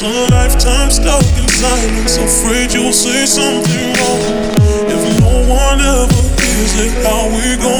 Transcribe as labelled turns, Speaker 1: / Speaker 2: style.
Speaker 1: It's a lifetime stuck in silence, afraid you'll say something wrong. If no one ever hears it, how we gon'